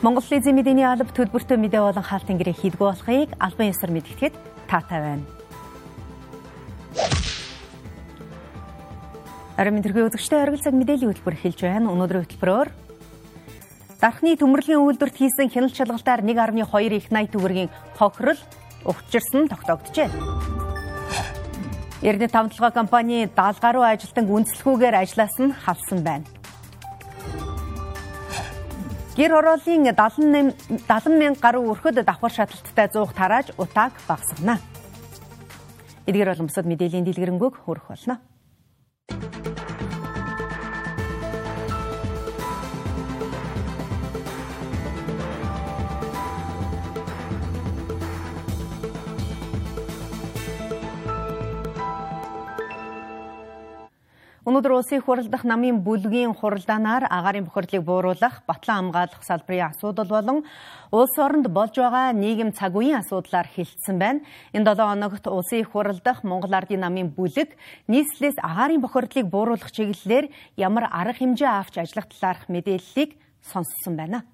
Монгол эзэн мэдээний алба төлбөртэй мэдээ болон хаалтын гэрээ хийдгүү болохыг албан ёсоор мэдгэхэд таатай байна. Арим мэдрэгийн үзэгчтэй оргил цаг мэдээллийн хөтөлбөр эхэлж байна. Өнөөдрийн хөтөлбөрөөр Дархны төмөрлөгийн үйлдвэрт хийсэн хяналт шалгалтаар 1.2 их 80 төгрөгийн хохирол ухчирсан тогтоогджээ. Эрдэнэ тавталгаа компани 70 гаруй ажилтан үндэслэхүүгээр ажилласан халсан байна. Гэр хорооллын 78 70 мянга гаруй өрхөд давхар шаталттай 100 тарааж утааг багасгана. Эдгээр бол өмсөд мэдээллийн дэлгэрэнгүй хөрөх болно. Өнөөдөр улсын дахь намын бүлгийн хуралдаанаар агаарын бохирдлыг бууруулах, батлан хамгаалах салбарын асуудал болон улс оронд болж байгаа нийгэм цаг үеийн асуудлаар хилцсэн байна. Энэ 7 хоногт улсын дахь Монгол Ардын намын бүлэг нийслэлээс агаарын бохирдлыг бууруулах чиглэлээр ямар арга хэмжээ авч ажиллах талаарх мэдээллийг сонссон байна.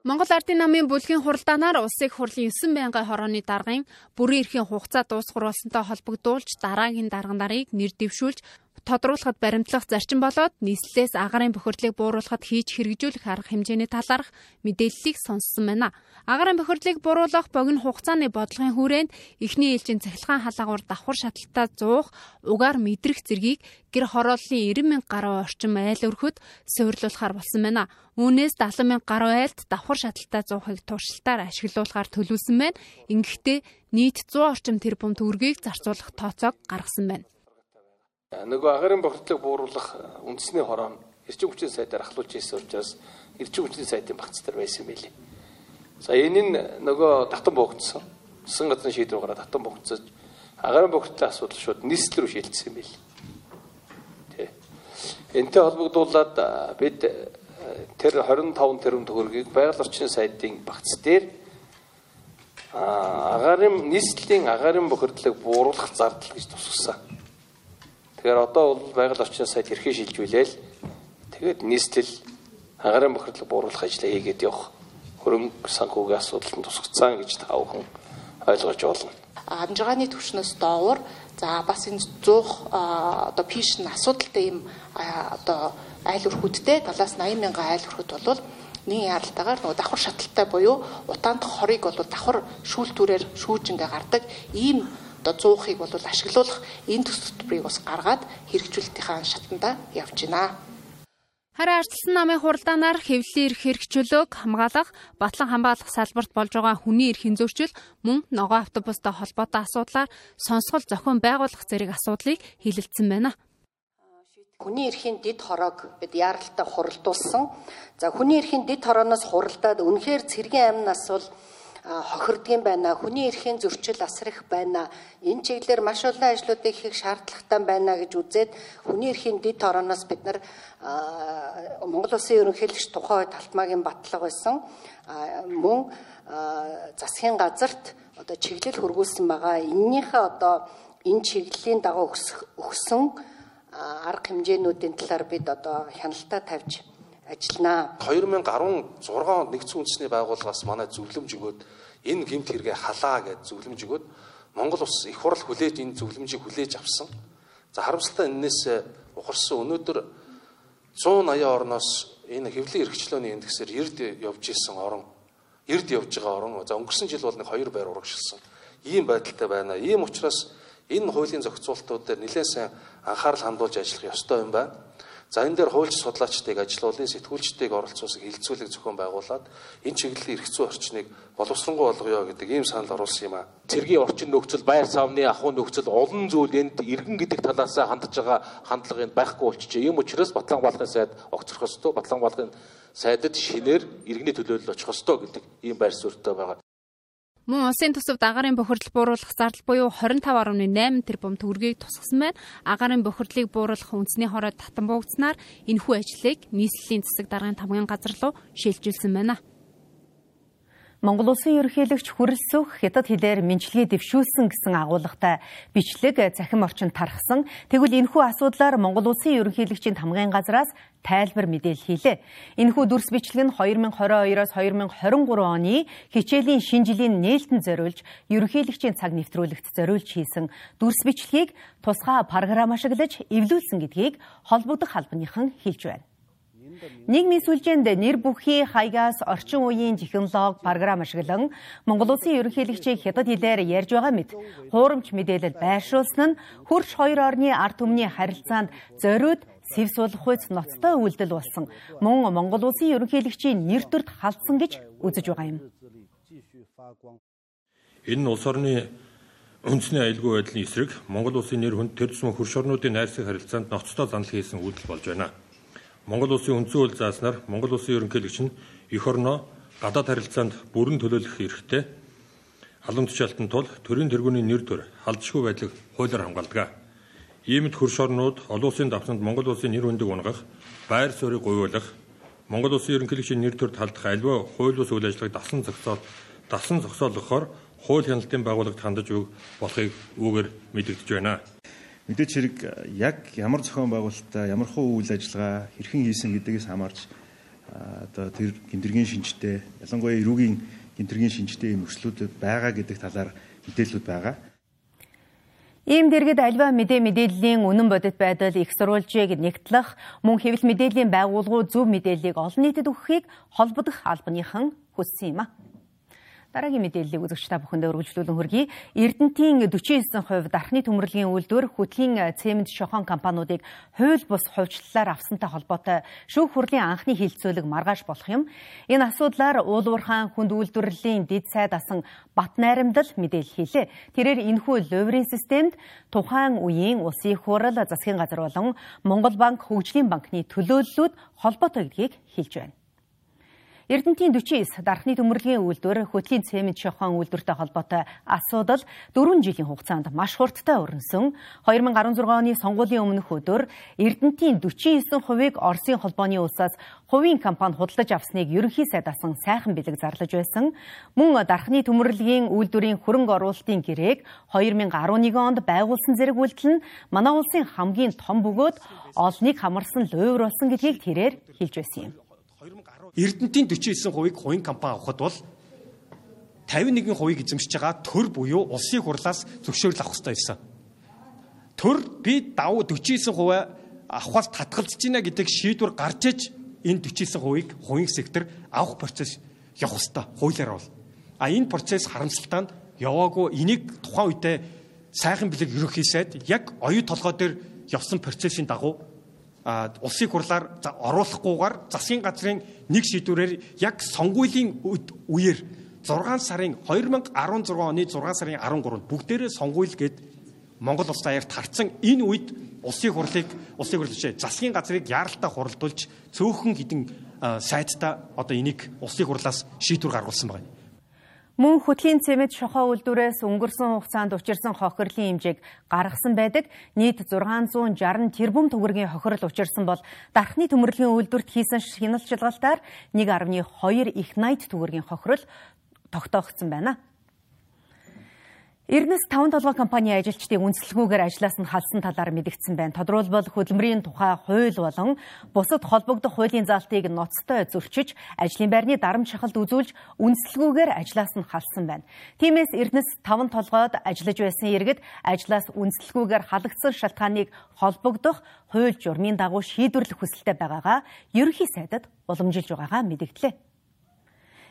Монгол Ардын намын бүлгийн хуралдаанаар улсын их хурлын 9 мянган хорооны даргын бүрэн эрхийн хугацаа дуусгар болсонтой холбогдуулж дараагийн дарга нарыг нэр дэвшүүлж тодруулахад баримтлах зарчим болоод нийслэлээс агарын бохирдлыг бууруулахад хийж хэрэгжүүлэх арга хэмжээний талаарх мэдээллийг сонссон байна. Агарын бохирдлыг бууруулах богино хугацааны бодлогын хүрээнд эхний ээлжийн цахилгаан халагуур давхар шаталтаа зуух, угаар мэдрэх зэргийг гэр хорооллын 90 мянга гаруй орчим айл өрхөд суйрлуулахар болсон байна. Үүнээс 70 мянга гаруй айлд давхар шаталтаа зуухыг туршилтаар ашиглуулахар төлөвлөсөн байна. Ингэхдээ нийт 100 орчим тэрбум төгрөгийг зарцуулах тооцоог гаргасан байна. Нөгөө агарын бохирдлыг бууруулах үндэсний хороо эрчим хүчний сайдаар ахлуулж ирсэн учраас эрчим хүчний сайдын багц төр байсан билий. За энэ нь нөгөө татан богдсон. Сан газрын шийдвэр гараад татан богдсож агарын бохирдлын асуудал шууд нийслэл рүү шилжсэн билий. Тэ. Энтэй холбогдуулаад бид тэр 25 тэрбум төгрөгийг байгаль орчны сайдын багц дээр агарын нийслэлийн агарын бохирдлыг бууруулах зардал гэж тусгасан. Тэгэхээр одоо бол байгаль орчны сайд хэрхэн шилжүүлээл тэгээд нийслэл агарын бохирдлыг бууруулах ажлаа хийгээд явах хөрөнгө санхүүгийн асуудалд тусгацсан гэж та бүхэн ойлгож болно. Амжиргааны түвшнээс доовор за бас энэ 100 одоо пиш асуудалтай юм одоо айл өрхүүдтэй 70-80 мянган айл өрхөд бол нэг яралтаагаар нөгөө давхар шаталтай буюу утаанд хорыг бол давхар шүүлтүүрээр шүүж ингээ гардаг ийм одоо 100-ыг бол ашиглуулах энэ төс төлбөрийг бас гаргаад хэрэгжүүлэлтийн шатанда явж байна. Харин арчилсан намын хуралдаанаар хэвлэлийн эрх хэрэгчлөөг хамгаалах, батлан хамгаалах салбарт болж байгаа хүний эрхийн зөрчил мөн ногоо автобустай холбоотой асуудлаар сонсгол зохион байгуулах зэрэг асуудлыг хилэлцсэн байна. Хүний эрхийн дид хороог бид яаралтай хуралдуулсан. За хүний эрхийн дид хорооноос хуралдаад үнэхээр цэргийн амнаас бол хохирдгийн байна. Хүний эрхийн зөрчил асрах байна. Энэ чиглэлээр маш олон ажлуудыг хийх шаардлагатай байна гэж үзээд хүний эрхийн дэд орооноос бид нар Монгол Улсын ерөнхийлөгч тухайн үед Талтмаагийн батлага байсан. Мөн засгийн газарт одоо чиглэл хөргүүлсэн байгаа. Эннийхээ одоо энэ чиглэлийн дагуу өгсөн арга хэмжээнүүдийн талаар бид одоо хяналтаа тавьж ажилланаа. 2016 онд нэгдсэн үндэсний байгууллагаас манай зөвлөмж өгөөд энэ гэмт хэрэгэ халаа гэж зөвлөмж өгөөд Монгол улс их хурл хүлээж энэ зөвлөмжийг хүлээж авсан. За харамсалтай энэс ухарсан өнөөдөр 180 орноос энэ хэвлэлийн эрхчлөөний индексээр эрд явж исэн орон эрд явж байгаа орон за өнгөрсөн жил бол нэг хоёр байр урагшилсан. Ийм байдалтай байна. Ийм учраас энэ хуулийн зохицуултууд дээр нэлээд сайн анхаарал хандуулж ажиллах ёстой юм байна. За энэ дээр хуульч судлаачдыг ажилуулын сэтгүүлчдийг оролцуулсан хилцүүлэг зохион байгуулад энэ чиглэлийн эрх зүйн орчныг боловсронгуй болгоё гэдэг ийм санал оруулсан юм а. Цэргийн орчин нөхцөл, байр савны ахуй нөхцөл олон зүйл энд иргэн гэдэг талаас хандж байгаа хандлага энд байхгүй болчихжээ. Ийм учраас Батлан балхын сайд огцрох ёстой. Батлан балхын сайдад шинээр иргэний төлөөлөл очих ёстой гэдэг ийм байр суурьтай байгаа. Мөн улсын төсөвд агарын бохирдол бууруулах зардал буюу 25.8 тэрбум төгрөгийг тусгасан байна. Агарын бохирдлыг бууруулах үндэсний хорой татан буугдсанаар энэхүү ажлыг нийслэлийн засаг даргын тамгын газар руу шилжүүлсэн байна. Монгол Улсын ерөнхийлөгч хүрэлцөх хятад хэлээр мэнчилгээ дэвшүүлсэн гэсэн агуулгатай бичлэг захим орчинд тархсан. Тэгвэл энэхүү асуудлаар Монгол Улсын ерөнхийлөгчийн хамгаан газраас тайлбар мэдээлэл хийлээ. Энэхүү дүрс бичлэг нь 2022-оос 2023 оны хичээлийн шинэ жилийн нээлтэн зориулж ерөнхийлөгчийн цаг нэвтрүүлэгт зориулж хийсэн дүрс бичлэгийг тусгай програм ашиглаж эвлүүлсэн гэдгийг холбогдох албаныхан хэлж байна. Нийгмийн сүлжээнд нэр бүхий хаягаас орчин үеийн технологи програм ашиглан Монгол Улсын ерөнхийлөгчийг хятад хэлээр ярьж байгаа мэт хуурамч мэдээлэл байршуулсан нь хөрш хоёр орны ард түмний харилцаанд зориуд сэв суулгах үйс ноцтой үйлдэл болсон. Мөн Монгол Улсын ерөнхийлөгчийн нэр төрд халдсан гэж үзэж байгаа юм. Энэ нь улс орны үндэсний аюулгүй байдлын эсрэг Монгол Улсын нэр хүнд төр тусмын хөрш орнуудын найрсаг харилцаанд ноцтой занал хийсэн үйлдэл болж байна. Монгол улсын үндсэн хууль зааснаар Монгол улсын ерөнхийлөгч нь эх орноо гадаад харилцаанд бүрэн төлөөлөх эрхтэй алан тушаалтан тул төрийн тэргүүний нэр төр халдшгүй байдлыг хуулиар хамгаалдаг. Иймд хөрш орнууд олон улсын давтамд Монгол улсын нэр хүндийг унгах, байр суурийг гуйвуулах, Монгол улсын ерөнхийлөгчийн нэр төрд халдах альва хууль бус үйл ажиллагааг дасан зохицоол дасан зогсоолгохоор хууль хяналтын байгууллагт хандаж өг болохыг үүгээр мэдэгдэж байна мэдээч хэрэг яг ямар зохион байгуулалтаа ямар хуу үйл ажиллагаа хэрхэн хийсэн гэдгээс хамаарч одоо тэр гинтэргийн шинжтэй ялангуяа эрүүгийн гинтэргийн шинжтэй юм өслүүдэд байгаа гэдэг талаар мэдээлэлүүд байгаа. Ийм дэргэд альва мэдээ мэдээллийн үнэн бодит байдал их сурвалжийг нэгтлэх мөн хэвлэл мэдээллийн байгууллагууд зөв мэдээллийг олон нийтэд өгөхийг холбогдох албаныхан хүссэн юм а. Дараагийн мэдээллийг үзэгч та бүхэндээ өргөжлүүлэн хүргэе. Эрдэнтийн 49% дархны төмөрлөгийн үйлдвэр хөтлийн цемент шохон компаниудыг хууль бус хувьчлалаар авсантай холбоотой шүүх хурлын анхны хилцүүлэг маргааш болох юм. Энэ асуудлаар уулуурхаан хүнд үйлдвэрлэлийн дэд сайд асан Бат найрамдал мэдээлэл хийлээ. Тэрээр энэхүү луврын системд тухайн үеийн улсын хурал засгийн газар болон Монгол банк хөгжлийн банкны төлөөллүүд холбоотой гэдгийг хэлж байна. Эрдэнтийн 49 дархны төмөрлөгийн үйлдвэр хөтлийн цемент шохон үйлдвэртэй холбоотой асуудал 4 жилийн хугацаанд маш хурдтай өрнсөн. 2016 оны сонгуулийн өмнөх өдөр Эрдэнтийн 49%-ыг Оросын холбооны улсаас хувийн компани худалдаж авсныг ерөнхий сайд асан сайхан бэлэг зарлаж байсан. Мөн дархны төмөрлөгийн үйлдвэрийн хөрөнгө оруулалтын гэрээг 2011 онд байгуулсан зэрэг үйлдэл нь манай улсын хамгийн том бөгөөд олныг хамарсан луйвар болсон гэдгийг тэрээр хэлж байсан юм. Эрдэнтийн 49%-ыг хувийн компани авахд бол 51%-ийг эзэмшиж байгаа төр буюу улсын хурлаас зөвшөөрөл авах хэрэгтэй байсан. Төр би давуу 49% авахаас татгалзаж байна гэдэг шийдвэр гарч иж энэ 49%-ийг хувийн сектор авах процесс явах хэрэгтэй хуулиар бол. А энэ процесс харамсалтанд яваагүй энийг тухайн үедээ сайхан бэлэг ерөнхий сайд яг оюу толгой дээр явсан процессын дагуу улсын хурлаар оруулахгүйгээр засгийн газрын нэг шийдвэрээр яг сонгуулийн үеэр 6 сарын 2016 оны 6 сарын 13-нд бүгдээрээ сонгуйл гээд Монгол улс даяарт харцсан энэ үед улсын хурлыг улсын хурлын засгийн газрыг яаралтай хуралдуулж цөөхөн хідэн сайдтай одоо энийг улсын хурлаас шийдвэр гаргуулсан байна. Мөн хөтлийн цемент шохоо үйлдвэрээс өнгөрсөн хугацаанд учирсан хохирлын хэмжээг гаргасан байдаг. Нийт 660 тэрбум төгрөгийн хохирол учирсан бол дархны төмөрлөгийн үйлдвэрт хийсэн хяналтчилгаалтаар 1.2 их 80 төгрөгийн хохирол тогтоогдсон байна. Эрнэс 5 толгой компани ажилчдыг үнэлэлгүйгээр ажлаас нь халсан талаар мэдгдсэн байна. Тодорхойлбол хөдөлмөрийн тухай хууль болон бусад холбогдох хуулийн заалтыг ноцтой зөрчиж, ажлын байрны дарамт шахалт үзүүлж үнэлэлгүйгээр ажлаас нь халсан байна. Тиймээс Эрнэс 5 толгойд ажиллаж байсан иргэд ажлаас үнэлэлгүйгээр халагдсан шалтгааныг холбогдох хууль журмын дагуу шийдвэрлэх хүсэлтэй байгаагаа ерөнхий сайдад уламжилж байгаагаа мэдгдлээ.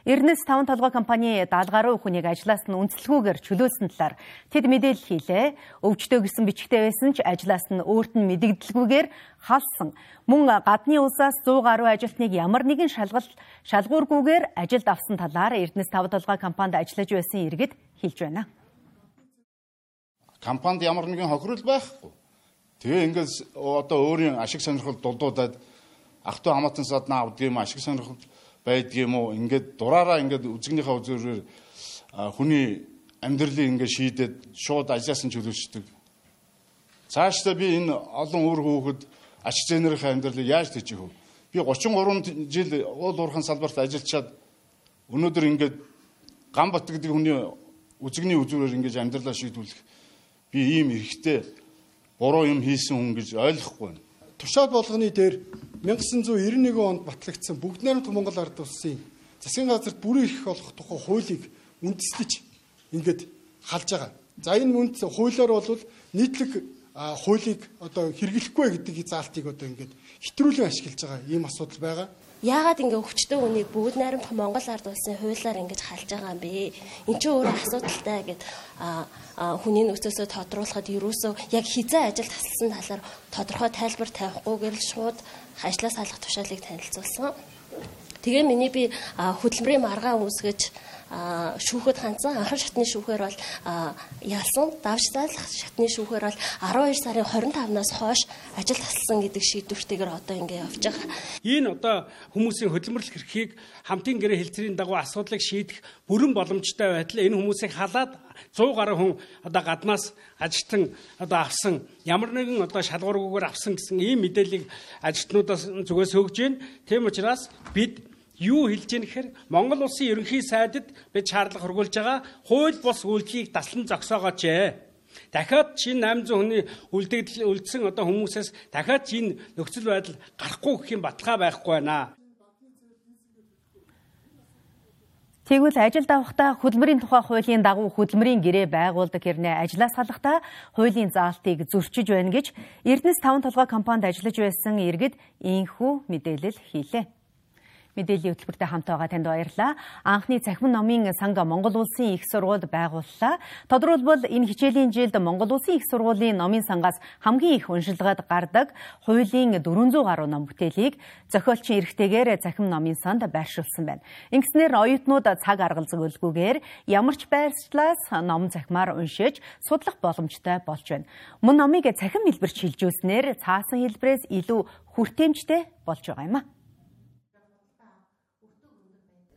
Эрнэс 5 толгой компани 70 гаруй хүнийг ажлаас нь үнэлэлгүйгээр чөлөөсөн талаар тэд мэдээлэл хийлээ. Өвчтөө гэсэн бичгтэй байсан ч ажлаас нь өөрт нь мэдэгдэлгүйгээр халсан. Мөн гадны улсаас 100 гаруй ажилтныг ямар нэгэн шалгалт шалгуургүйгээр ажилд авсан талаар Эрдэнэс 5 толгой компанид ажиллаж байсан иргэд хэлж байна. Компанид ямар нэгэн хохирол байхгүй. Тэгээ ингээд одоо өөрийн ашиг сонирхол дулдуудад ах トゥ хамаатан саднаа авдаг юм ашиг сонирхол байдгийм үү ингээд дураараа ингээд үзэгнийхээ үзүүрээр хүний амьдралыг ингээд шийдээд шууд ажлаас нь чөлөөчдөг. Цаашдаа би энэ олон үр хүүхэд ач зээнэрийн амьдралыг яаж төжих вэ? Би 33 жил уул уурхайн салбарт ажиллачаад өнөөдөр ингээд Ганбат гэдэг хүний үзэгний үзүүрээр ингэж амьдралаа шийдвүлэх би ийм эрхтэй буруу юм хийсэн хүн гэж ойлгохгүй. Тушаал болгоны дээр 1991 онд батлагдсан Бүгд найрамдах Монгол ард улсын засгийн газарт бүрэн эрх олох тухай хуулийг үндэслэж ингээд халж байгаа. За энэ үнд хуулиар бол нийтлэг хуулийг одоо хэрэглэхгүй гэдэг заалтыг одоо ингээд хэтрүүлэн ашиглаж байгаа ийм асуудал байгаа. Яагаад ингээ өвчтөе хүнийг бүгд найрамдах Монгол ард улсын хуулиар ингэж халж байгаа юм бэ? Энд чинь өөрөө асуудалтай гэд хүний нөхцөөсөө тодруулахад юусоо яг хизээ ажил тасалсан талаар тодорхой тайлбар тавихгүйгээр л шууд ажлаас салах тушаалыг танилцуулсан. Тэгээ миний би хөдөлмөрийн маргаан үүсгэж шүүхэд хандсан анхан шатны шүүхээр бол ялсан давжтал шатны шүүхээр бол 12 сарын 25-наас хойш ажил тасалсан гэдэг шийдвэртэйгээр одоо ингэ явж байгаа. Энэ одоо хүмүүсийн хөдөлмөрлөх эрхийг хамтын гэрээ хэлцэрийн дагуу асуудлыг шийдэх бүрэн боломжтой байтал энэ хүмүүсийг халаад 100 гаруй хүн одоо гаднаас ажилтан одоо авсан ямар нэгэн одоо шалгуургүйгээр авсан гэсэн ийм мэдээллийг ажилтнуудаас зүгээс өгж байна. Тийм учраас бид юу хэлж яах гэхээр Монгол улсын ерөнхий сайдд бид шаардлага хургуулж байгаа хууль бус үйлдэлийг таслан зогсоогооч ээ. Дахиад шинэ 800 хүний үлдэгдэл үлдсэн одоо хүмүүсээс дахиад энэ нөхцөл байдал гарахгүй гэх юм баталгаа байхгүй байна. Тэгвэл ажил давахдаа хөдөлмөрийн тухай хуулийн дагуу хөдөлмөрийн гэрээ байгуулдаг хэрнээ ажлаас салахдаа хуулийн заалтыг зөрчиж байна гэж Эрдэнэс 5 толгой компанид ажиллаж байсан иргэд ийхүү мэдээлэл хийлээ мэдээллийн хөтөлбөртэй хамт байгаа танд баярлалаа. Анхны цахим номын санга Монгол улсын их сургуульд байгууллаа. Тодорхойлбол энэ хичээлийн жилд Монгол улсын их сургуулийн номын сангаас хамгийн их уншилгаад гардаг хуулийн 400 гаруй ном бүтээлийг зохиолчийн эрхтэйгээр цахим номын санд байршуулсан байна. Ингэснээр оюутнууд цаг аргал зөвлгүйгээр ямар ч байршлаас ном захимаар уншиж судлах боломжтой болж байна. Мөн номыг цахим хэлбэрч шилжүүлснээр цаасан хэлбэрээс илүү хүртээмжтэй болж байгаа юм а.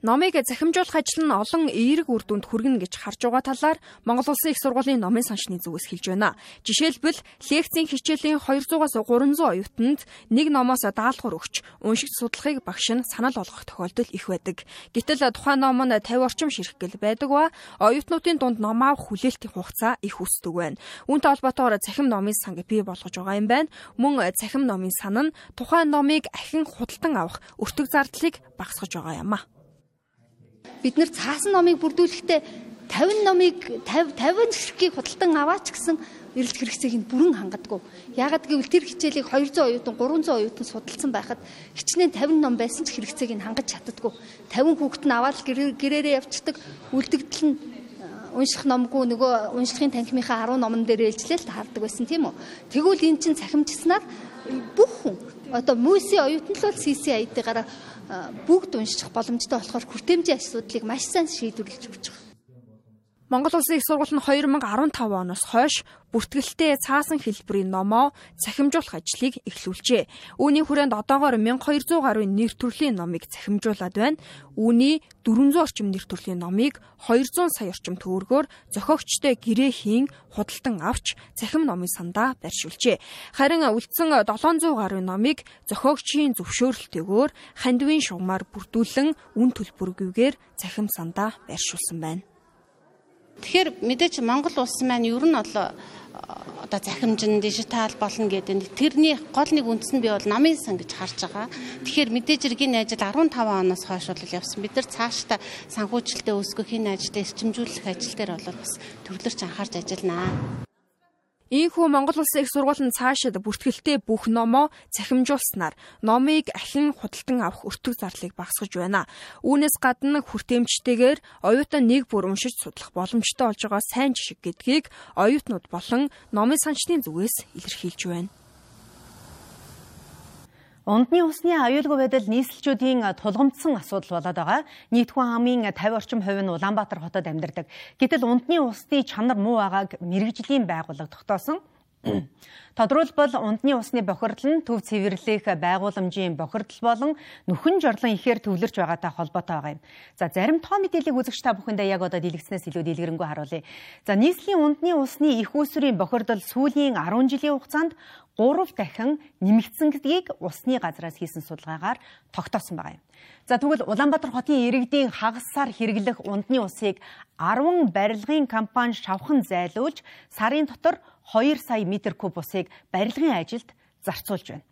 Номыг захимжуулах ажил нь олон эерэг үр дүнд хүргэнэ гэж харж байгаа талаар Монгол Улсын их сургуулийн номын саншны зүгээс хэлж байна. Жишээлбэл лекцийн хичээлийн 200-аас 300 оюутанд нэг номоос даалгавар өгч уншигч судлахыг багш нь санал болгох тохиолдол их байдаг. Гэтэл тухайн ном нь 50 орчим ширхгэл байдаг ба оюутнуудын дунд ном авах хүлээлтийн хугацаа их өсдөг байна. Үүнтэй холбоотойгоор цахим номын санг бий болгож байгаа юм байна. Мөн цахим номын сан нь тухайн номыг ахин худалдан авах өртөг зардлыг багасгаж байгаа юм а бид нэр цаасан номыг бүрдүүлэхдээ 50 номыг 50 50 хэсгийг худалдан аваач гэсэн эрэлт хэрэгцээг нь бүрэн хангадаггүй. Яагаад гэвэл тэр хичээлийг 200 оюутан 300 оюутан судалсан байхад хичнээн 50 ном байсан ч хэрэгцээг нь хангаж чаддаггүй. 50 хүүхэд нь аваад гэрээрээ явцдаг үлдэгдэл нь унших номгүй нөгөө уншлагын танхимынхаа 10 номон дээр ээлжлэл таардаг байсан тийм үү. Тэгвэл эн чинь цахимжснаар бүх хүн одоо мөсийн оюутан л бол CCID-аараа бүгд унших боломжтой болохоор хүртээмжийн асуудлыг маш сайн шийдвэрлэж өгч байгаа. Монгол Улсын их сургууль нь 2015 оноос хойш бүртгэлтэй цаасан хэлбэрийн номоо цахимжуулах ажлыг эхлүүлжээ. Үүний хүрээнд одоогоор 1200 гаруй нэр төрлийн номыг цахимжуулаад байна. Үүний 400 орчим нэр төрлийн номыг 200 сая орчим төгрөгөөр зохиогчтой гэрээ хийн худалдан авч цахим номын сандаа барьшуулжээ. Харин үлдсэн 700 гаруй номыг зохиогчийн зөвшөөрөлтөөр хандивын шугамар бүрдүүлэн үн төлбөргүйгээр цахим сандаа барьшуулсан байна. Тэгэхээр мэдээч Монгол улс маань ер нь бол одоо захимжин дижитал болно гэдэг тэрний гол нэг үндэс нь би бол намын сан гэж харж байгаа. Тэгэхээр мэдээж иргэний ажил 15 оноос хойш бол явсан. Бид нар цаашдаа санхүүжилтээ өсгөх энэ ажилдаа эрчимжүүлэх ажил дээр бол бас төвлөрч анхаарч ажилланаа. Ийхүү Монгол Улсын их сургууль нь цаашид бүртгэлтэй бүх номоо цахимжуулснаар номыг ахин худалдан авах өртөг зарлыг багасгаж байна. Үүнээс гадна хүртээмжтэйгээр оюутан нэг бүр уншиж судлах боломжтой болж байгаа сайн жишг гэдгийг оюутнууд болон номын санчны зүгээс илэрхийлж байна. Ундны усны аюулгүй байдал нийслэлчүүдийн тулгамдсан асуудал болоод байгаа. Нийтхүү хамын 50 орчим хувь нь Улаанбаатар хотод амьдардаг. Гэтэл ундны усны чанар муу байгааг мэрэгжлийн байгууллага тогтоосон. Тодруулбал ундны усны бохирдол нь төв цэвэрлэх байгууламжийн бохирдол болон нүхэн жорлон ихээр төвлөрч байгаатай холбоотой байгаа юм. За зарим тоо мэдээллийг үзэгч та бүхэндээ яг одоо дэлгэцнээс илүү дэлгэрэнгүй харуулъя. За нийслэлийн ундны усны их үүсвэрийн бохирдол сүүлийн 10 жилийн хугацаанд 3 дахин нэмэгдсэн гэдгийг усны газраас хийсэн судалгаагаар тогтоосон байгаа юм. За тэгвэл Улаанбаатар хотын иргэдийн хагасаар хэрэглэх ундны усыг 10 барилгын компани шавхан зайлуулж сарын дотор 2 сая метр куб усыг барилгын ажилд зарцуулж байна.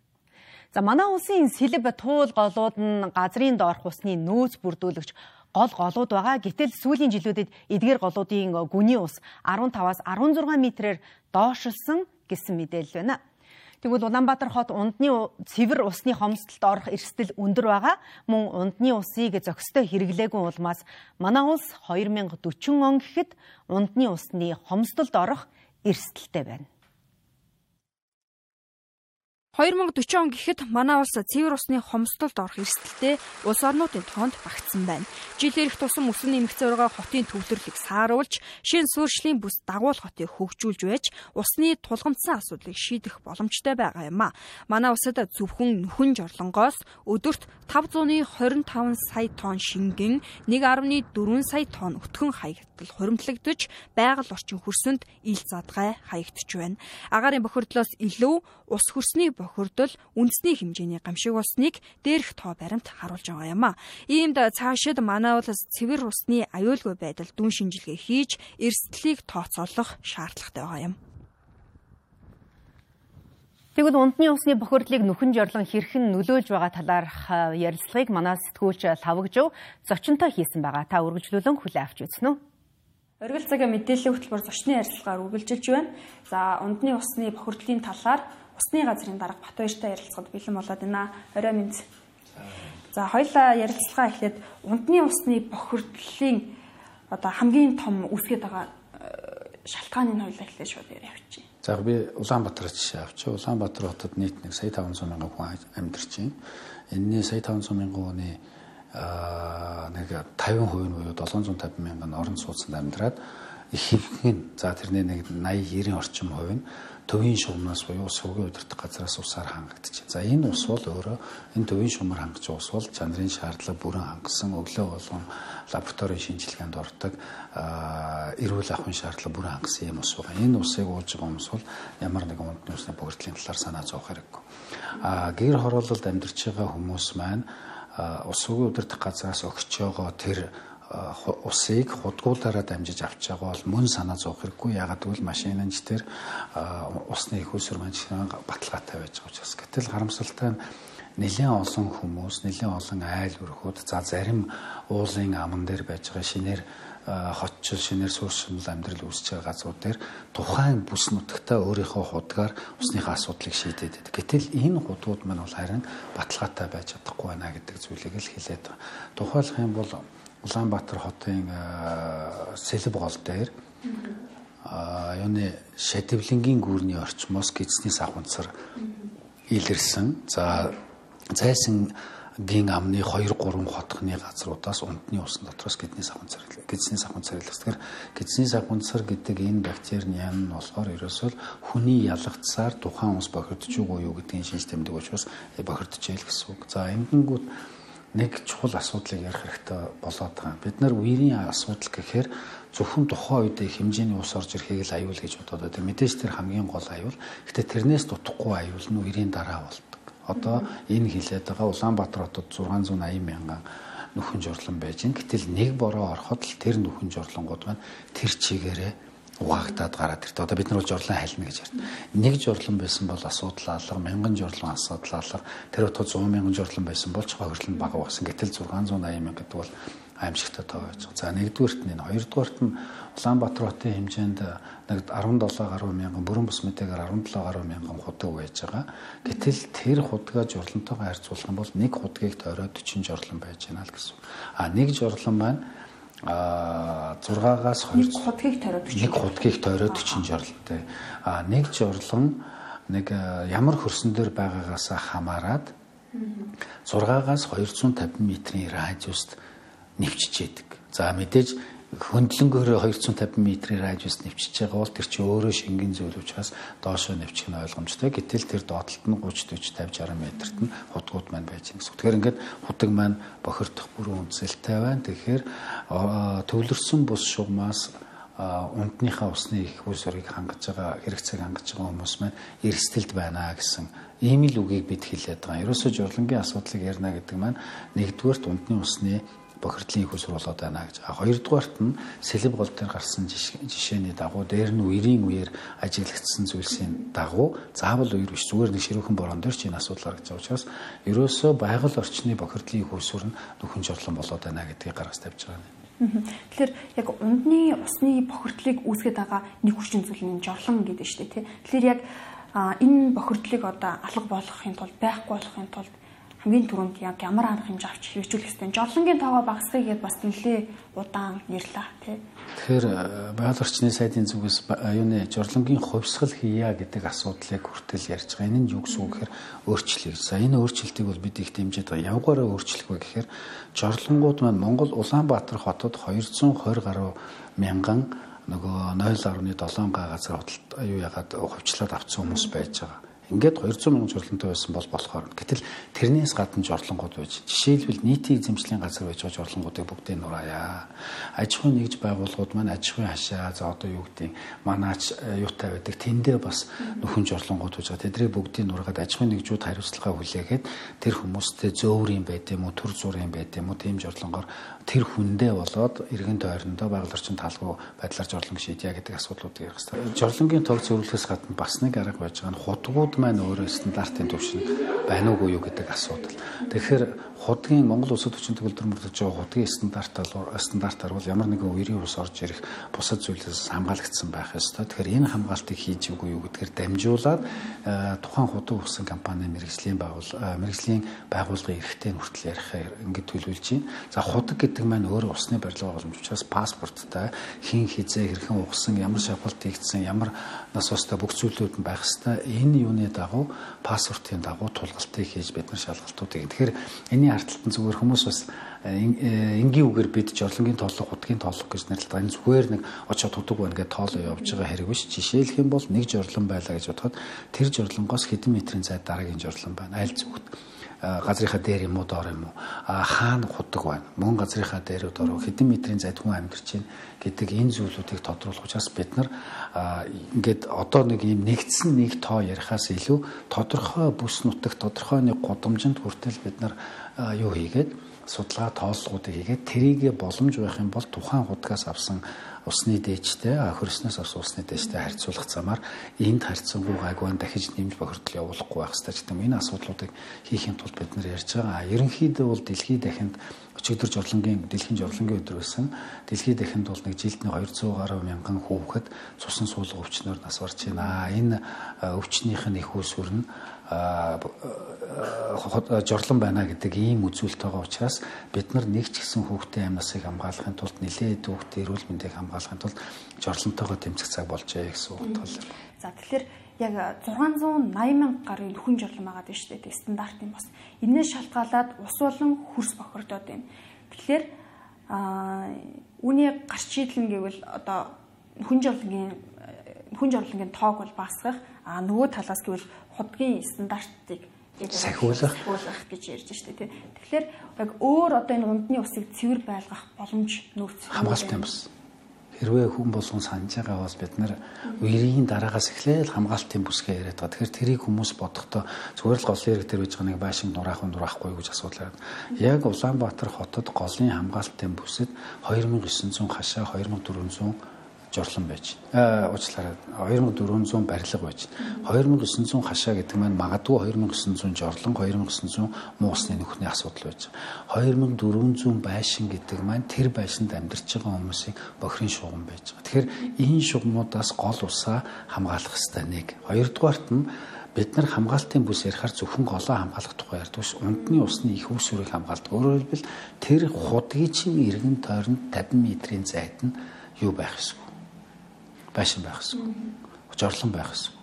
За манай улсын сэлб туул голууд нь газрын доорх усны нөөц бүрдүүлэгч гол голууд байгаа. Гэтэл сүүлийн жилүүдэд эдгээр голуудын гүний ус 15-аас 16 метрээр доошилсон гэсэн мэдээлэл байна. Тэгвэл Улаанбаатар хот ундны цэвэр усны хомсдолд орох эрсдэл өндөр байгаа. Мөн ундны усыг зохистой хэрэглээгүй улмаас манай улс 2040 он гэхэд ундны усны хомсдолд орох эрсдэлтэй байна. 2040 он гэхэд манай улс цэвэр усны хомсдолд орох эрсдэлтэй улс орнуудын тоонд багтсан байна. Жилээр их тусам өсөн нэмэх зорилгоо хотын төвлөрлийг сааруулж, шин суурьшлийн бүс дагуул хотыг хөгжүүлж байж, усны тулгамдсан асуудлыг шийдэх боломжтой байгаа юм а. Манай улсад зөвхөн нүхэн жорлонгоос өдөрт 525 сая тонн шингэн 1.4 сая тонн өтгөн хаягдтал хуримтлагдж, байгаль орчин хөрсөнд ил задгай хаягдж байна. Агаарын бохирдлоос илүү ус хөрсний бохирдол үндэсний хэмжээний гамшиг болсныг дээрх тоо баримт харуулж байгаа юм а. Иймд цаашид манай улс цэвэр усны аюулгүй байдал дүн шинжилгээ хийж эрсдлийг тооцоолох шаардлагатай байгаа юм. Тэгвэл ундны усны бохирдлыг нүхэн жорлон хэрхэн нөлөөлж байгаа талаарх ярилцлагыг манай сэтгүүлч Лавгжов зочинтой хийсэн байгаа. Та үргэлжлүүлэн хүлээ авч үзнэ үү? Оргил цагаа мэдээллийн хөтөлбөр зочны ярилцлагаар үргэлжилж байна. За ундны усны бохирдлын талаар Усны газрын дарга Батбаяртай ярилцахад бэлэн болоод байна. Орой минь. За хоёлаа ярилцлага эхлээд ундны усны бохирдлын одоо хамгийн том үүсгээд байгаа э, шалтгааны нь хоёлаа эхлээд шууд авчи. За би Улаанбаатар жишээ авчи. Улаанбаатар хотод нийт нэг сая 500 мянган хүн амьдарч байна. Энэний сая 500 мянган хүний аа нэг 50% нь буюу 750 мянган орон сууцнд амьдраад их хэвхэн за тэрний нэг 80 90 орчим хувь нь төвийн шугамнаас буюу сувгийн удирдах газраас усаар хангагдчих. За энэ ус бол өөрөө энэ төвийн шумаар хангаж ус бол чанарын шаардлага бүрэн хангасан өглөө болгон лабораторийн шинжилгээнд ордог эрүүл ахуйн шаардлага бүрэн хангасан юм ус байгаа. Энэ усыг ууж байгаа хүмүүс бол ямар нэгэн ундны усны богинотлын талаар санаа зовох хэрэггүй. А гэр хороололд амьдарч байгаа хүмүүс маань ус сувгийн удирдах газраас өгч байгаа тэр усыг худгуулаараа дамжиж авч байгаа бол мөн санаа зовх хэрэггүй. Ягаад гэвэл машинанч тэр усны их усүр маань баталгаатай байж байгаа учраас. Гэтэл харамсалтай нь нэлээд олон хүмүүс, нэлээд олон айл өрхүүд за зарим уулын аман дээр байж байгаа шинээр хотчил шинээр сууршмал амьдрал үүсэж байгаа газрууд дээр тухайн бүс нутагтаа өөрийнхөө худгаар усныхаа асуудлыг шийдээд байдаг. Гэтэл энэ худгууд маань бол харин баталгаатай байж чадахгүй байна гэдэг зүйлийг л хэлээд байгаа. Тухайлах юм бол Улаанбаатар хотын сэлб гол дээр юуны шативлингийн гүүрний орчмоос гидсний савханцар илэрсэн. За зайсан гин амны 2 3 хотхны газруудаас унтны усан дотроос гидний савханцар гидсний савханцар илэрсээр гидсний савханцар гэдэг энэ бактерийн яам нь болохоор ерөөсөө хүний ялгцсаар тухайн ус бохирдож байгаа юу гэдгийг шинж тэмдэг учраас бохирдож ийл гэсэн үг. За ингэнгүүт нэг чухал асуудлыг ярих хэрэгтэй болоод байгаа. Бид нар үерийн асуудал гэхээр зөвхөн тухайн үед хэмжээний ус орж ирэхийг л аюул гэж бодоод байдаг. Мэдээж тэр хамгийн гол аюул. Гэтэ тэрнээс дутхгүй аюул нь үерийн дараа болдог. Одоо энэ хилээд байгаа Улаанбаатар хотод 680 мянган нөхөн журлан байж гин. Гэтэл нэг бороо ороход л тэр нөхөн журлангууд маань тэр чигээрээ угаагдаад гараад иртэ. Одоо бид нар бол журлан хайлна гэж ярьдаг. Нэг журлан байсан бол асуудал алга, мянган журлан асуудал алга. Тэр отод 100 мянган журлан байсан бол чухал бага багсан. Гэтэл 680 мянга гэдэг бол аимшигтай тоо байж байгаа. За нэгдүгürt нь хоёрдугаарт нь Улаанбаатар хотын хэмжээнд нэг 17 гаруй мянган бүрэн бус мэдээгээр 17 гаруй мянган худаг байж байгаа. Гэтэл тэр худгаа журлантайгаа харьцуулах юм бол нэг худгийг тойроод 40 журлан байж байна л гэсэн. А нэг журлан маань а 6-аас 2 нэг худгийг тойроод 40 нэг худгийг тойроод 40 жорлонтой. А нэг жорлон нэг ямар хөрсөн дээр байгаагаас хамаарад 6-аас 250 метрийн радиуст нэвчиж яадаг. За мэдээж хөндлөнгөөр 250 м-ийн радиус нэвчиж байгаа бол тэр чинь өөрөө шингэн зүйл учраас доошоо нэвчих нь ойлгомжтой. Гэтэл тэр доотлолт нь 30 40 50 60 м-т нь хутгууд маань байж байгаа. Тэгэхээр ингээд худаг маань бохирдох бүрэн үндсэлтэй байна. Тэгэхээр төвлөрсөн бус шугамаас унтныхаа усны их хүү сургийг хангаж байгаа хэрэгцээг хангаж байгаа хүмүүс маань эрсдэлд байна гэсэн ийм л үгийг бид хэлээд байгаа. Ерөөсөө журлангийн асуудлыг ярина гэдэг маань нэгдүгээрт унтны усны бохирдлын их усур болоод байна гэж. А хоёрдугаарт нь сэлб гол дээр гарсан жишээний дагуу дээр нь үерийн үеэр ажиглагдсан зүйлсийн дагуу заавал үер биш зүгээр нэг ширүүхэн борон дээр ч энэ асуудал гарч байгаа учраас ерөөсөө байгаль орчны бохирдлын их усур нь нөхөн жорлон болоод байна гэдгийг гаргаж тавьж байгаа юм. Тэгэхээр яг ундны усны бохирдлыг үүсгэж байгаа нэг хүчин зүйл нь жорлон гэдэг шүү дээ тий. Тэгэхээр яг энэ бохирдлыг одоо алга болгохын тулд байхгүй болгохын тулд хамгийн түрүүнд яг ямар арга хэмжээ авч хэрэгжүүлэх ёстой. Жорлонгийн тоогоо багасгахыг гээд бас нэлээ удаан ярьлаа тий. Тэгэхээр э, байгаль орчны сайдын зүгээс юуны жорлонгийн хувьсгал хийя гэдэг асуудлыг хүртэл ярьж байгаа. Энэ нь юу гэсэн үг гэхээр өөрчлөлт. За энэ өөрчлөлтийг бол бид их дэмжиж байгаа. Явгаараа өөрчлөх вэ гэхээр жорлонгууд маань Монгол Улаанбаатар хотод 220 гаруй мянган нөгөө 0.7 га газар худалд аюу ягаад хувьчлаад авсан хүмүүс байж байгаа. Ингээд 200 мянган жорлонтой байсан бол болохоор гэтэл тэрнээс гадна жорлонгууд байж жишээлбэл нийтийн эзэмшлийн газар байж байгаа жорлонгуудыг бүгдийг нураая. Аж ахуйн нэгж байгууллагууд маань аж ахуйн хашаа за одоо юу гэдэг манаач э, юутай байдаг тэндээ бас нөхөн жорлонгууд байж байгаа. Тэдрийг бүгдийг нургаад аж ахуйн нэгжүүд хариуцлага хүлээгээд тэр хүмүүстээ зөөврийн байд юм уу төр зургийн байд юм уу тийм жорлонгоор тэр хүндээ болоод иргэн тойрондоо байгаль орчин талгүй байдлаар жорлон шийдья гэдэг асуудлуудыг ярих хэрэгтэй. Жорлонгийн тог зөвлөхөөс гадна бас нэг арга байж байгаа нь худгууд маань өөрөө стандартын түвшин байна уугүй юу гэдэг асуудал. Тэгэхээр худгийн Монгол улсад хүчин төгөлдөр мөрдөж байгаа худгийн стандартаар стандартаар бол ямар нэгэн үерийн ус орж ирэх бусад зүйлээс хамгаалагдсан байх ёстой. Тэгэхээр энэ хамгаалтыг хийж үгүй юу гэдгээр дамжуулаад э, тухайн худаг усан компани мэрэгжлийн байгуул э, мэрэгжлийн байгууллагын эрхтэй хүртэл ярих ингээд төлөвлөж байна. За худаг гэдэг маань өөрөө усны барилга боломж учраас паспорттай хин хизээ хэрхэн угсан ямар шавхалт хийгдсэн ямар нас устай бүх зүйлүүд нь байх хэвээр энэ юуны дагуу паспортын дагуу тулгалтыг хийж бид нар шалгалтуудыг. Тэгэхээр энэний ардталт нь зүгээр хүмүүс бас э, э, энгийн үгээр бид жорлонгийн тооллого, хутгийн тооллого гэж нэрлэдэг. Энэ зүгээр нэг очоод худаг байна гэдэг тоолоо явж байгаа хэрэг биш. Жишээлх юм бол нэг жорлон байлаа гэж бодоход тэр жорлонгоос хэдэн метрийн зайд дараагийн жорлон байна. Аль зүгт газрынхаа дээр юм уу доор юм уу? Хаана худаг байна? Мөн газрынхаа дээр доор хэдэн метрийн зайд хүн амьдарч байна гэдэг энэ зүйлүүдийг тодруулах учраас бид нар ингээд одоо нэг юм нэгдсэн нэг тоо ярихаас илүү тодорхой бүс нутаг тодорхой нэг гудамжинд хүртэл бид нар юу хийгээд судалгаа тооллогуудыг хийгээд тэрийгэ боломж байх юм бол тухайн худгаас авсан усны дээжтэй хөрснөөс авсан усны дээжтэй харьцуулах замаар энд харьцангуй гайгүй дахиж нэмж бохирдол явуулахгүй байх хэрэгтэй гэдэг энэ асуудлуудыг хийхин тулд бид нар ярьж байгаа. Ерөнхийдөө бол дэлхийд дахинд өчигдөр жорлонгийн дэлхийн жорлонгийн өдөр байсан. Дэлхийд дахинд бол нэг жилд 200 гаруй мянган хүүхэд цусан суулга өвчнөөр нас барж байна. Энэ өвчнийх нь их усүр нь жорлон байна гэдэг ийм үзүүлэлт байгаа учраас бид нар нэг ч гэсэн хүүхдийн амь насыг хамгаалахын тулд нэлээд хүүхдийн эрүүл мэндийг хамгаалахын тулд жорлонтойгоо тэмцэх цаг болжээ гэсэн утгал. За тэгэхээр яг 680 мянга гарын нөхөн жорлон байгаа дээ шүү дээ стандартын бас. Энээс шалтгаалаад ус болон хөрс бохирдоод байна. Тэгэхээр аа үүний гарч шийдлэн гэвэл одоо нөхөн жорлонгийн нөхөн жорлонгийн тоог бол багасгах а нөгөө талаас гэвэл худгийн стандартыг сахиулах гэж ярьж штэ тий. Тэгэхээр яг өөр одоо энэ ундны усыг цэвэр байлгах боломж нөөц хамгаалалт юм бас. Хэрвээ хүн болгон санаж байгаа бол бид нар үерийн дараагаас эхлээл хамгаалтын бүсгээ яриад байгаа. Тэгэхээр тэрийг хүмүүс бодохдоо зүгээр л голын хэрэг дээр байж байгаа нэг байшин нураах нь нураахгүй гэж асуудал байна. Яг Улаанбаатар хотод голын хамгаалтын бүсэд 2900 хашаа 2400 жорлон байж байна. Уучлаарай 2400 барилга байж байна. 2900 хашаа гэдэг маань магадгүй 2900 жорлон 2900 муусны нөхний асуудал байж байгаа. 2400 байшин гэдэг маань тэр байшинд амьдарч байгаа хүмүүсийн бохирын шугам байж байгаа. Тэгэхээр энэ шугамнуудаас гол усаа хамгаалах хэрэгтэй нэг. Хоёрдугаарт нь бид нар хамгаалтын бүс ярихаар зөвхөн голоо хамгаалах тухай ярьдаг ш. Ундны усны их усүрийг хамгаалдаг. Өөрөөр хэлбэл тэр худгийн чинь иргэн тойронд 50 м-ийн зайд нь юу байх ёсгүй байшин байх гэсэн. Жорлон байх гэсэн.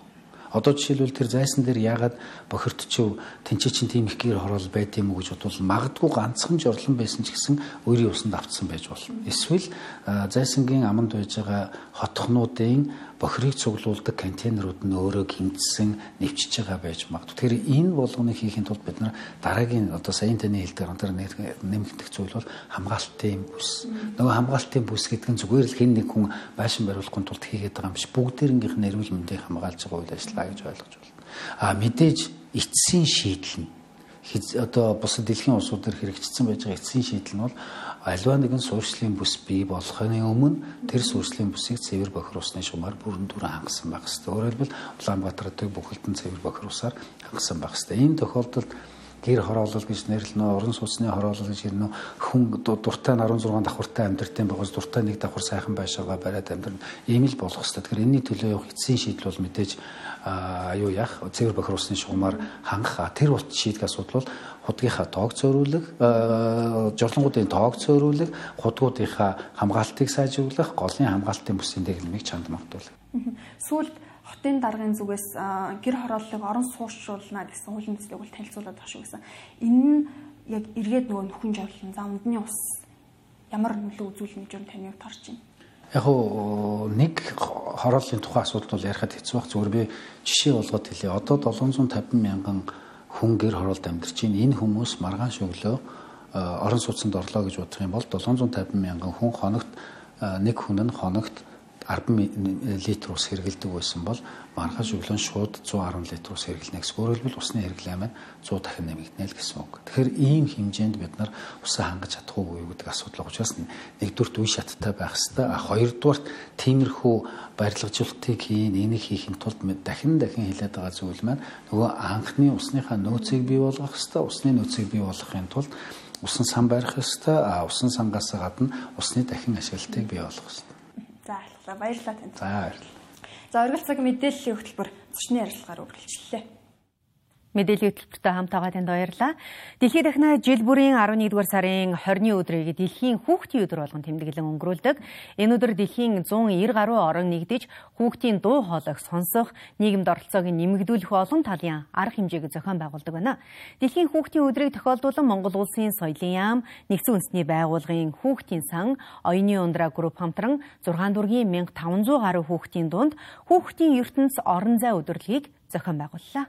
Одоо жишээлбэл тэр зайсан дээр яагаад бохирдчив тэнцээ чин тийм их гэр хороол байд юм уу гэж бодвол магадгүй ганцхан жорлон байсан ч гэсэн өөрийн усанд автсан байж болно. Эсвэл зайсангийн аманд байж байгаа хотхнуудын бохирыг цуглуулдаг контейнерууд нь өөрөө гимтсэн нэвчж байгаа байж магадгүй. Тэгэхээр энэ болгоныг хийхин тулд бид нар дараагийн одоо саяын таны хэлдэг онтор нэмэгдэх зүйл бол хамгаалтын бүс. Нөгөө хамгаалтын бүс гэдэг нь зүгээр л хэн нэг хүн байшин бариулахын тулд хийгээд байгаа юм биш. Бүгдээрнгийнх нь эрүүл мэндийг хамгаалж байгаа үйл ажиллагаа гэж ойлгож байна. А мэдээж эцсийн шийдэл нь одоо бусад дэлхийн улсууд төр хэрэгжсэн байж байгаа эцсийн шийдэл нь бол альва нэгэн суурьшлийн бүс бий болохын өмнө тэр суурьшлийн бүсийг цэвэр бохир усны шугамар бүрэн дүрэн хангасан байх хэрэгтэй. Өөрөөр хэлбэл Улаанбаатар хотыг бүхэлдэн цэвэр бохир усаар хангасан байх хэрэгтэй. Энэ тохиолдолд гэр хороолол гэж нэрлэнэ орон сууцны хороолол гэж ирнэ хүн дуртай 16 давхартай амьдртын байгаас дуртай нэг давхар сайхан байшаага бариад амьдрна ийм л болох хэвээр тэгэхээр энэний төлөө явах эцсийн шийдэл бол мэдээж аюу яах? Цэвэр бохир усны шугамар хангах. Тэр ут шийдэх асуудал бол худгийнхаа тоог цөөрүүлэх жорлонгуудын тоог цөөрүүлэх худгуудынхаа хамгаалтыг сайжруулах голын хамгаалтын бүсийн дэглэмийг чанд магтуулах сүүлд хотын даргын зүгээс гэр хорооллыг орон суурьшуулна гэсэн хуулийн төслийг бол танилцуулаад багш гэсэн. Энэ нь яг эргээд нөгөө нөхөн жорлон за умдны ус ямар нөлөө үзүүлнэ гэж таны хувьд харж байна. Яг уу нэг хорооллын тухайн асуудал бол ярихад хэцүү байх зүгээр би жишээ болгоод хэлье. Одоо 750 мянган хүн гэр хороолд амьдарч байна. Энэ хүмүүс маргаан шөглөө орон сууцнд орлоо гэж бодох юм бол 750 мянган хүн хоногт нэг хүн нь хоногт 10 литр ус хэрэгэлдэг байсан бол маргааш өглөө шууд 110 литр ус хэрэглэнэ гэсэн. Өөрөөр хэлбэл усны хэрэглээ маань 100 дахин нэмэгдэнэ л гэсэн үг. Тэгэхээр ийм хэмжээнд бид нар усаа хангаж чадах уу гэдэг асуудал учраас нэгдүгürt үе шаттай байх хэвээр. А хоёрдугаарт тиймэрхүү барилгажуулалтыг хийн, энийг хийхин тулд дахин дахин хэлээд байгаа зүйл маань нөгөө анхны усныхаа нөөцийг бий болгох хэвээр. Усны нөөцийг бий болгохын тулд усан сан барих хэвээр. Усан сангаас гадна усны дахин ашиглалтыг бий болгох хэвээр. За баярлалаа танд. За баярлалаа. За оргил цаг мэдээллийн хөтөлбөр зочны ярилцлагаар үргэлжлэлээ. Мэдээллийн хөтөлбөртөө хамт байгаа танд баярлалаа. Дэлхийд дахна жил бүрийн 11-р сарын 20-ны өдрийг дэлхийн хүүхдийн өдөр болгон тэмдэглэн өнгөрүүлдэг. Энэ өдөр дэлхийн 190 гаруй орон нэгдэж хүүхдийн дуу хоолойг сонсох, нийгэмд оролцоог нэмэгдүүлэх олон талын арга хэмжээг зохион байгуулдаг байна. Дэлхийн хүүхдийн өдрийг тохиолдуулан Монгол улсын соёлын яам, нэгдсэн үндэсний байгууллагын хүүхдийн сан, оюуны ундраа групп хамтран 6 дүргийн 1500 гаруй хүүхдийн дунд хүүхдийн ертөнц орон зай өдөрлөгийг зохион байгууллаа.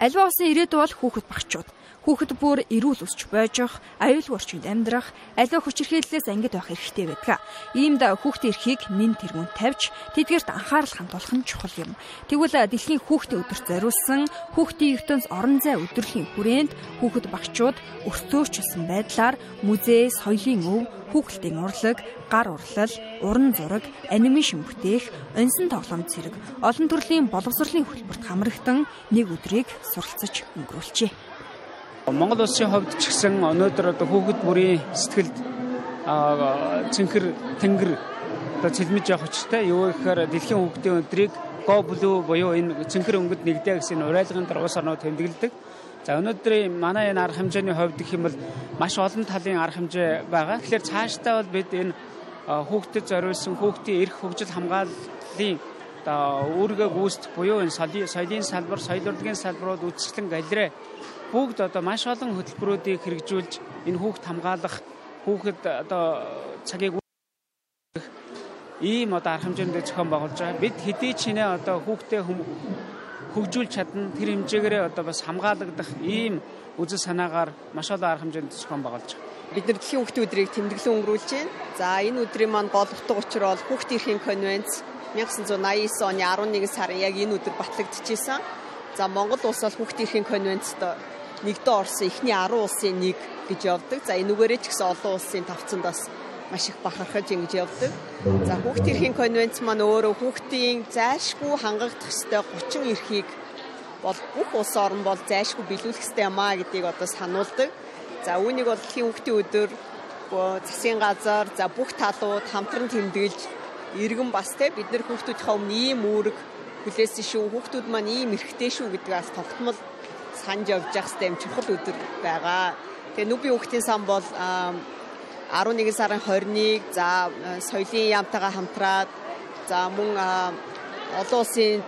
Альва улсын ирээдүй бол хүүхэд багчууд. Хүүхэд бүр эрүүл өсч бойжох, аюулгүй орчинд амьдрах, аливаа хүчирхийллээс ангид байх хэрэгтэй байдаг. Иймд хүүхдийн эрхийг нэн тэргүүнд тавьж, тэдгээрт анхаарал хандуулах нь чухал юм. Тэгвэл дэлхийн хүүхдийн өдөрт зориулсан хүүхдийн ертөнц орон зай өдрөлийн хүрээнд хүүхэд багчууд өртөөчлсөн байдлаар музей, соёлын өв, хүүхэлдэйн урлаг, гар урлал, уран зураг, анимашн бүтээх, оньсон тоглоом зэрэг олон төрлийн боловсролын хөтөлбөрт хамрагдан нэг өдрийг суралцаж өнгөрүүлжээ. Монгол улсын хувьд ч гэсэн өнөөдөр одоо хүүхэд бүрийн сэтгэлд цэнхэр тэнгэр одоо цэлмэж явах учиртай юу гэхээр дэлхийн хүүхдийн өдрийг Go Blue буюу энэ цэнхэр өнгөд нэгдээ гэсэн уриалгын дараа улс орнууд тэмдэглэдэг. За өнөөдрийн манай энэ арга хэмжээний хувьд гэх юм бол маш олон талын арга хэмжээ байгаа. Тэгэхээр цаашдаа бол бид энэ хүүхдэд зориулсан хүүхдийн эрх хөгжил хамгааллын одоо үүргээ гүйцэтгэх буюу энэ соёлын салбар, соёл урлагийн салбарууд үдшилэн галерей бүгд одоо маш олон хөтөлбөрүүдийг хэрэгжүүлж энэ хүүхд хамгаалах хүүхэд одоо цагийг ийм одоо арга хэмжээнд зохион байгуулж байгаа. Бид хэдий ч нэ одоо хүүхдээ хөгжүүлж чадна тэр хэмжээгээр одоо бас хамгаалагдах ийм үзэл санаагаар маш олон арга хэмжээнд зохион байгуулж байгаа. Бид нар дэлхийн хүүхдийн өдрийг тэмдэглэн өнгөрүүлж байна. За энэ өдрийн маань гол утга учир бол хүүхдийн эрхийн конвенц 1989 оны 11 сарын яг энэ өдөр батлагдчихсэн. За Монгол улс бол хүүхдийн эрхийн конвенцт нэгдэн орсон эхний 10 улсын нэг гэж явдаг. За энүүгээрээ ч гэсэн олон улсын тавцанд бас маш их бахархаж ингэж явдаг. За хүүхдийн эрхийн конвенц маань өөрөө хүүхдийн зайлшгүй хангагдах ёстой 30 эрхийг бол бүх улс орн бол зайлшгүй биелүүлэх ёстой юм а гэдгийг одоо сануулдаг. За үүнийг бол дэлхийн хүүхдийн өдөр засгийн газар за бүх талууд хамтран тэмдэглэж иргэн бас те бид нар хүүхдүүдийнхээ өмнө ийм үүрэг хүлээсэн шүү хүүхдүүд маань ийм эрхтэй шүү гэдгийг бас тогтмол санаж явж явах хэвээр чухал өдөр байгаа. Тэгээ нүби хүүхдийн сан бол 11 сарын 20-ыг за соёлын яамтайгаа хамтраад За мөн олон улсын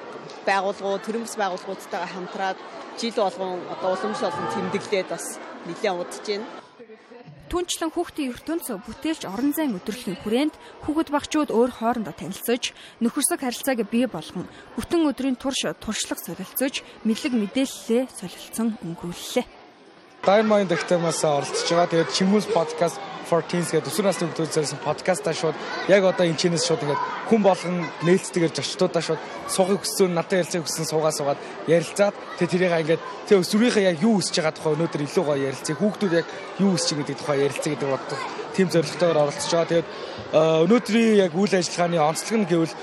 байгууллагууд, төрөмс байгууллагуудтайгаа хамтраад жил болгон одоо уламжлал болон тэмдэглээд бас нэлээд удаж байна. Түүнчлэн хүүхдийн ертөнц бүтээлч орон зайн өдрөлийн хүрээнд хүүхэд багчууд өөр хоорондоо танилцж, нөхөрсөг харилцааг бий болгон бүтэн өдрийн турш туршлага солилцож, мэдлэг мэдээлэлээ солилцсон өнгөрүүллээ. Diamond Academy-аас оролцож байгаа. Тэгээд Чимгүс podcast 14 гэдэг өсвөр насны хүүхдүүд зориулсан подкастаа шууд яг одоо энэ чинээс шууд ингээд хүн болгон нээлттэйгээр зочдуудаа шууд суугыг хүссэн надад ярилцахыг хүссэн суугаа суугаад ярилцаад тэгээ тэрийг ингээд тэгээ өсвөрийнхээ яг юу хүсэж байгаа тухай өнөөдөр илүү гоё ярилцъя. Хүүхдүүд яг юу хүсэж байгаа гэдэг тухай ярилцъя гэдэг боддог. Тим зорилготойгоор оролцож байгаа. Тэгээд өнөөдрийн яг үйл ажиллагааны онцлог нь гэвэл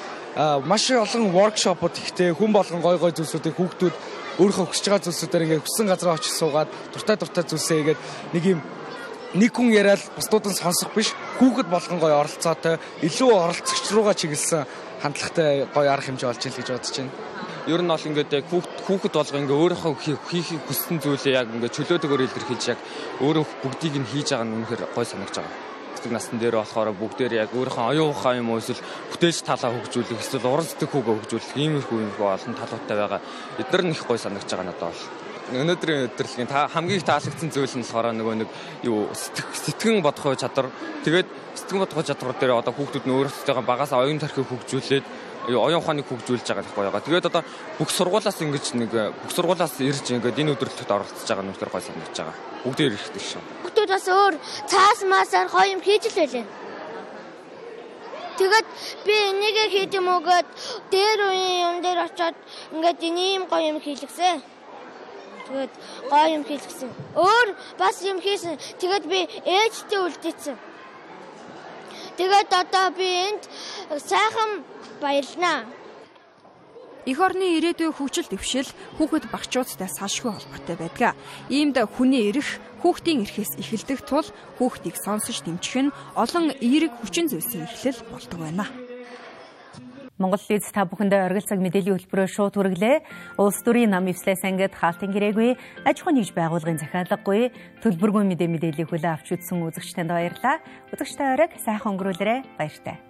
маш олон воркшопууд ихтэй хүн болгон гой гой зүйлсүүдийг хүүхдүүд өөрийнхөө хүсэж байгаа зүйлсүүдээр ингээд хүссэн газараа очиж суугаад дуртай дуртай зүйлсээ игээд нэг юм нэг хүн яриад бусдууд нь сонсох биш хүүхэд болгон гоё оролцоотой илүү оролцогч руугаа чиглэсэн хандлагатай гоё арга хэмжээ олж ил гэж бодож байна. Ер нь бол ингээд яг хүүхэд болго ингээ өөрийнхөө хийхийг хүссэн зүйлээ яг ингээ чөлөөтэйгээр илэрхийлж яг өөрөө бүгдийг нь хийж байгаа нь үнэхээр гой санагдаж байгаа сэтгэл насны дээр болохоор бүгдээр яг өөрийнхөө оюун ухаан юм уу эсвэл бүтээж талаа хөгжүүлэх эсвэл уран сэтгэх хүүгээ хөгжүүлэх иймэрхүү юм олон талуудтай байгаа. Эдгээр нь их гой санагдаж байгаа надад бол өнөөдрийн өдрөлгийн та хамгийн их таалагдсан зүйл нь болохоор нөгөө нэг юу сэтгэн бодох чадвар тэгээд сэтгэн бодох чадвар дээр одоо хүүхдүүд нь өөрсдөө багаас оюун тархийг хөгжүүлээд оюун ухааныг хөгжүүлж байгаа гэх гоё. Тэгээд одоо бүх сургуулаас ингэж нэг бүх сургуулаас ирж ингээд энэ өдрөлтөд оролцож байгаа нь үнэхээр гоё санагдаж байгаа. Бүгд ирэхтэй шүү. Хүүхдүүд бас өөр цаас маасаар гоё юм хийж л байлаа. Тэгээд би энийг хийж юм угээд дээр үеийн юм дээр очиод ингээд энэ юм гоё юм хийлгсэн. Тэгээд гоё юм хийлгсэн. Өөр бас юм хийсэн. Тэгээд би ээжтэй үлдээсэн. Тэгээд одоо би энд сайхан баярлнаа. Эх орны ирээдүйн хөгжил дэвшил хүүхэд багчуудтай салшгүй холбоотой байдаг. Иймд хүний эрх хүүхдийн эрхээс эхэлдэг тул хүүхдийг сонсож дэмжих нь олон эерэг хүчин зүйлсийн эхлэл болдог байна. Монгол лиз та бүхэндээ оргил цаг мэдээллийн хөтөлбөрөөр шууд хүргэлээ. Улс төрийн нам эвслээс ангид хаалтын гэрээгүй, аж ахуйн нэгж байгууллагын захиалаггүй, төлбөргүй мэдээ мэдээллийг хүлээн авч үзсэн үзэгчдэнд баярлалаа. Үзэгчтэй оройг сайхан өнгөрүүлээрэ баяртай.